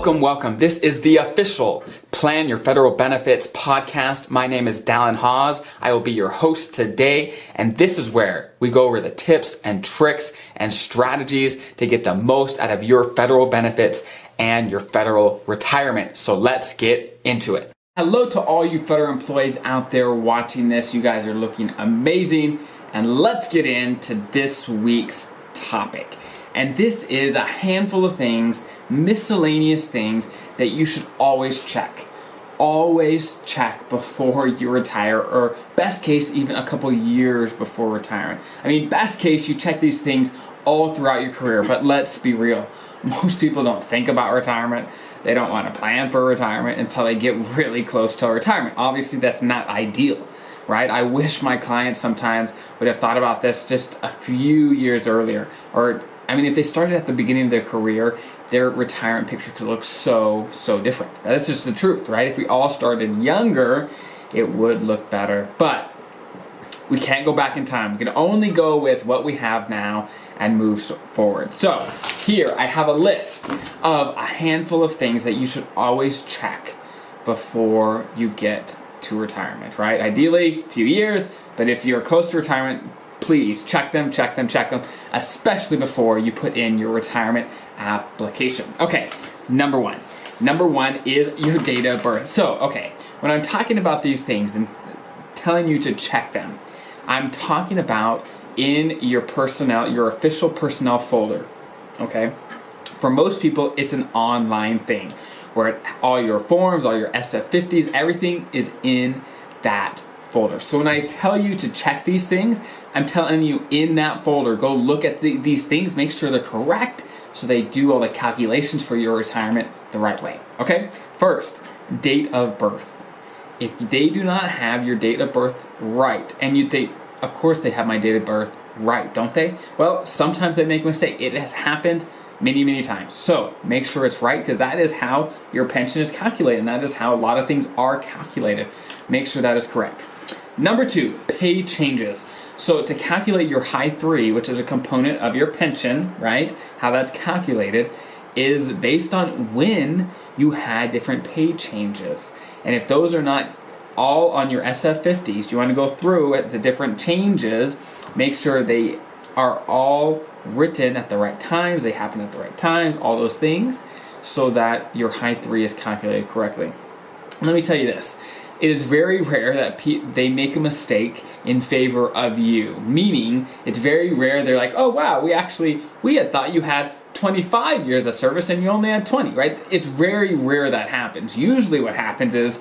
Welcome, welcome. This is the official Plan Your Federal Benefits podcast. My name is Dallin Haws. I will be your host today, and this is where we go over the tips and tricks and strategies to get the most out of your federal benefits and your federal retirement. So let's get into it. Hello to all you federal employees out there watching this. You guys are looking amazing, and let's get into this week's topic. And this is a handful of things, miscellaneous things that you should always check. Always check before you retire, or best case, even a couple years before retiring. I mean, best case, you check these things all throughout your career, but let's be real. Most people don't think about retirement. They don't want to plan for retirement until they get really close to retirement. Obviously, that's not ideal right? I wish my clients sometimes would have thought about this just a few years earlier or I mean, if they started at the beginning of their career, their retirement picture could look so, so different. That's just the truth, right? If we all started younger, it would look better. But we can't go back in time. We can only go with what we have now and move forward. So, here I have a list of a handful of things that you should always check before you get to retirement, right? Ideally, a few years, but if you're close to retirement, please check them, check them, check them, especially before you put in your retirement application. Okay, number one. Number one is your date of birth. So, okay, when I'm talking about these things and telling you to check them, I'm talking about in your personnel, your official personnel folder. Okay? For most people, it's an online thing where all your forms, all your SF50s, everything is in that folder. So when I tell you to check these things, I'm telling you in that folder, go look at the, these things, make sure they're correct so they do all the calculations for your retirement the right way. Okay? First, date of birth. If they do not have your date of birth right, and you think, of course they have my date of birth right, don't they? Well, sometimes they make a mistake. It has happened many, many times. So make sure it's right because that is how your pension is calculated, and that is how a lot of things are calculated. Make sure that is correct. Number two, pay changes. So to calculate your high three, which is a component of your pension, right? How that's calculated is based on when you had different pay changes. And if those are not all on your SF50s, you want to go through at the different changes, make sure they are all written at the right times, they happen at the right times, all those things, so that your high three is calculated correctly. Let me tell you this it is very rare that pe- they make a mistake in favor of you. Meaning, it's very rare they're like, oh wow, we actually, we had thought you had 25 years of service and you only had 20, right? It's very rare that happens. Usually what happens is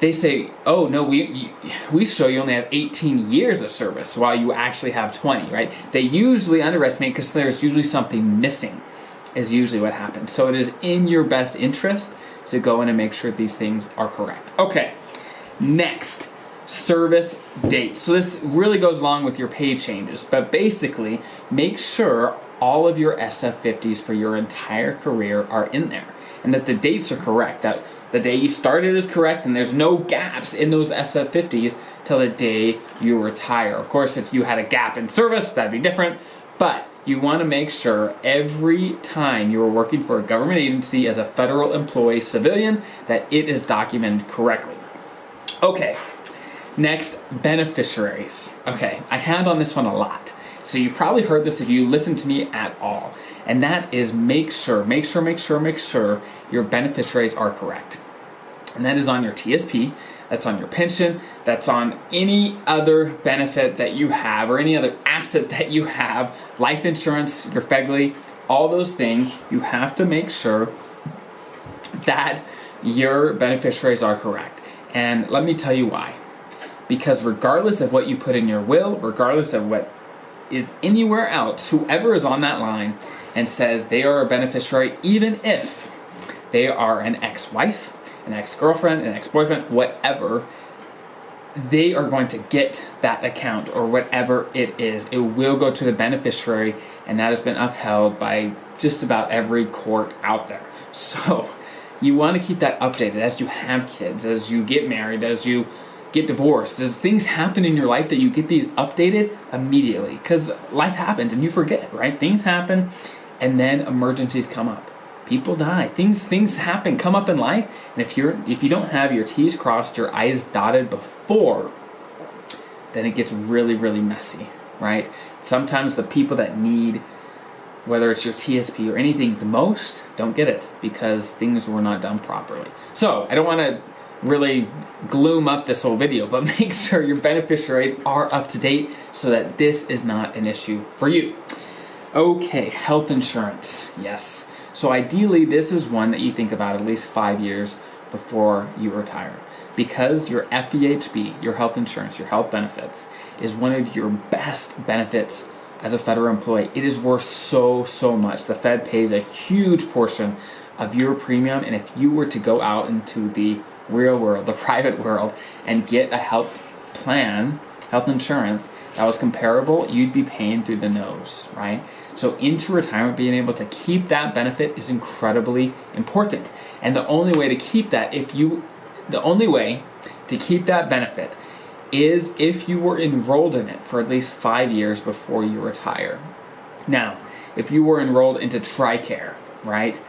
they say, oh no, we, we show you only have 18 years of service while you actually have 20, right? They usually underestimate because there's usually something missing is usually what happens. So it is in your best interest to go in and make sure these things are correct. Okay. Next, service date. So this really goes along with your pay changes, but basically make sure all of your SF50s for your entire career are in there and that the dates are correct, that the day you started is correct and there's no gaps in those SF50s till the day you retire. Of course, if you had a gap in service, that'd be different, but you want to make sure every time you are working for a government agency as a federal employee civilian that it is documented correctly. Okay, next, beneficiaries. Okay, I hand on this one a lot. So you probably heard this if you listen to me at all. And that is make sure, make sure, make sure, make sure your beneficiaries are correct. And that is on your TSP, that's on your pension, that's on any other benefit that you have or any other asset that you have, life insurance, your FEGLI, all those things, you have to make sure that your beneficiaries are correct. And let me tell you why. Because regardless of what you put in your will, regardless of what is anywhere else, whoever is on that line and says they are a beneficiary, even if they are an ex wife, an ex girlfriend, an ex boyfriend, whatever, they are going to get that account or whatever it is. It will go to the beneficiary, and that has been upheld by just about every court out there. So, you want to keep that updated as you have kids, as you get married, as you get divorced, as things happen in your life that you get these updated immediately because life happens and you forget, right? Things happen and then emergencies come up. people die. Things things happen, come up in life, and if you're if you don't have your T's crossed, your I's dotted before, then it gets really really messy, right? Sometimes the people that need whether it's your TSP or anything the most don't get it because things were not done properly. So, I don't want to really gloom up this whole video, but make sure your beneficiaries are up to date so that this is not an issue for you. Okay, health insurance. Yes. So ideally, this is one that you think about at least five years before you retire. Because your FEHB, your health insurance, your health benefits, is one of your best benefits as a federal employee. It is worth so, so much. The Fed pays a huge portion of your premium, and if you were to go out into the real world, the private world, and get a health plan, health insurance, that was comparable, you'd be paying through the nose, right? So into retirement, being able to keep that benefit is incredibly important. And the only way to keep that, if you, the only way to keep that benefit is if you were enrolled in it for at least five years before you retire. Now, if you were enrolled into TRICARE, right?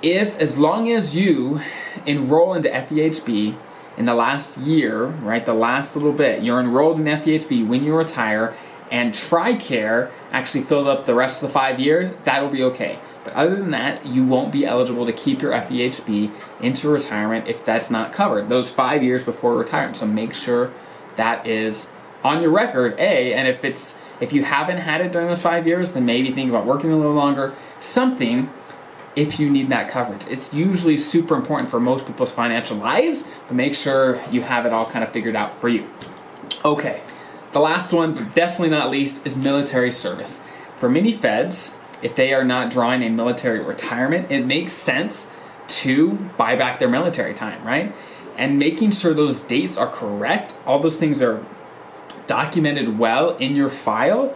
If, as long as you enroll into FEHB in the last year, right, the last little bit, you're enrolled in FEHB when you retire, and TRICARE actually fills up the rest of the five years, that'll be okay. But other than that, you won't be eligible to keep your FEHB into retirement if that's not covered. Those five years before retirement. So make sure that is on your record, A, and if it's if you haven't had it during those five years, then maybe think about working a little longer. Something if you need that coverage. It's usually super important for most people's financial lives, but make sure you have it all kind of figured out for you. Okay, the last one, but definitely not least, is military service. For many feds, if they are not drawing a military retirement, it makes sense to buy back their military time, right? And making sure those dates are correct, all those things are documented well in your file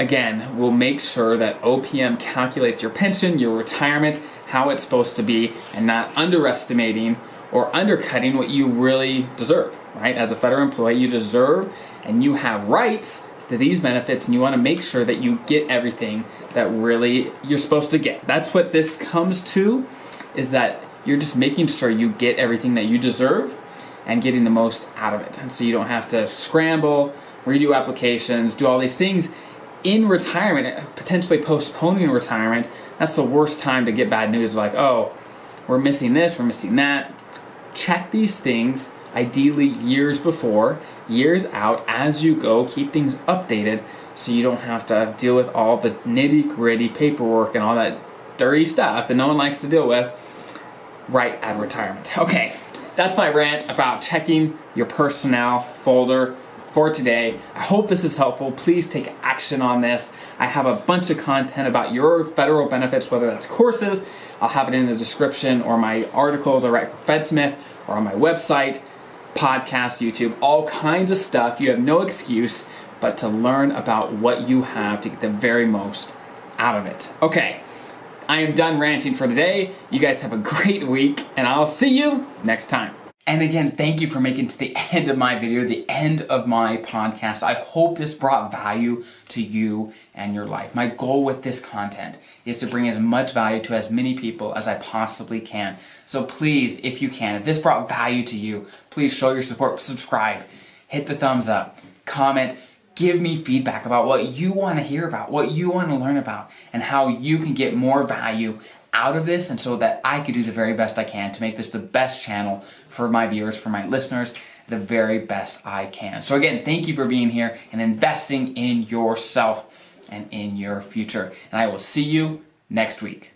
again, we'll make sure that OPM calculates your pension, your retirement, how it's supposed to be, and not underestimating or undercutting what you really deserve, right? As a federal employee, you deserve and you have rights to these benefits, and you want to make sure that you get everything that really you're supposed to get. That's what this comes to, is that you're just making sure you get everything that you deserve and getting the most out of it. And so you don't have to scramble, redo applications, do all these things in retirement, potentially postponing retirement, that's the worst time to get bad news like, oh, we're missing this, we're missing that. Check these things ideally years before, years out as you go. Keep things updated so you don't have to deal with all the nitty gritty paperwork and all that dirty stuff that no one likes to deal with right at retirement. Okay, that's my rant about checking your personnel folder for today. I hope this is helpful. Please take action on this. I have a bunch of content about your federal benefits, whether that's courses, I'll have it in the description, or my articles I write for FedSmith, or on my website, podcast, YouTube, all kinds of stuff. You have no excuse but to learn about what you have to get the very most out of it. Okay, I am done ranting for today. You guys have a great week, and I'll see you next time. And again, thank you for making to the end of my video, the end of my podcast. I hope this brought value to you and your life. My goal with this content is to bring as much value to as many people as I possibly can. So please, if you can, if this brought value to you, please show your support, subscribe, hit the thumbs up, comment, give me feedback about what you want to hear about, what you want to learn about, and how you can get more value out of this and so that I could do the very best I can to make this the best channel for my viewers, for my listeners, the very best I can. So again, thank you for being here and investing in yourself and in your future. And I will see you next week.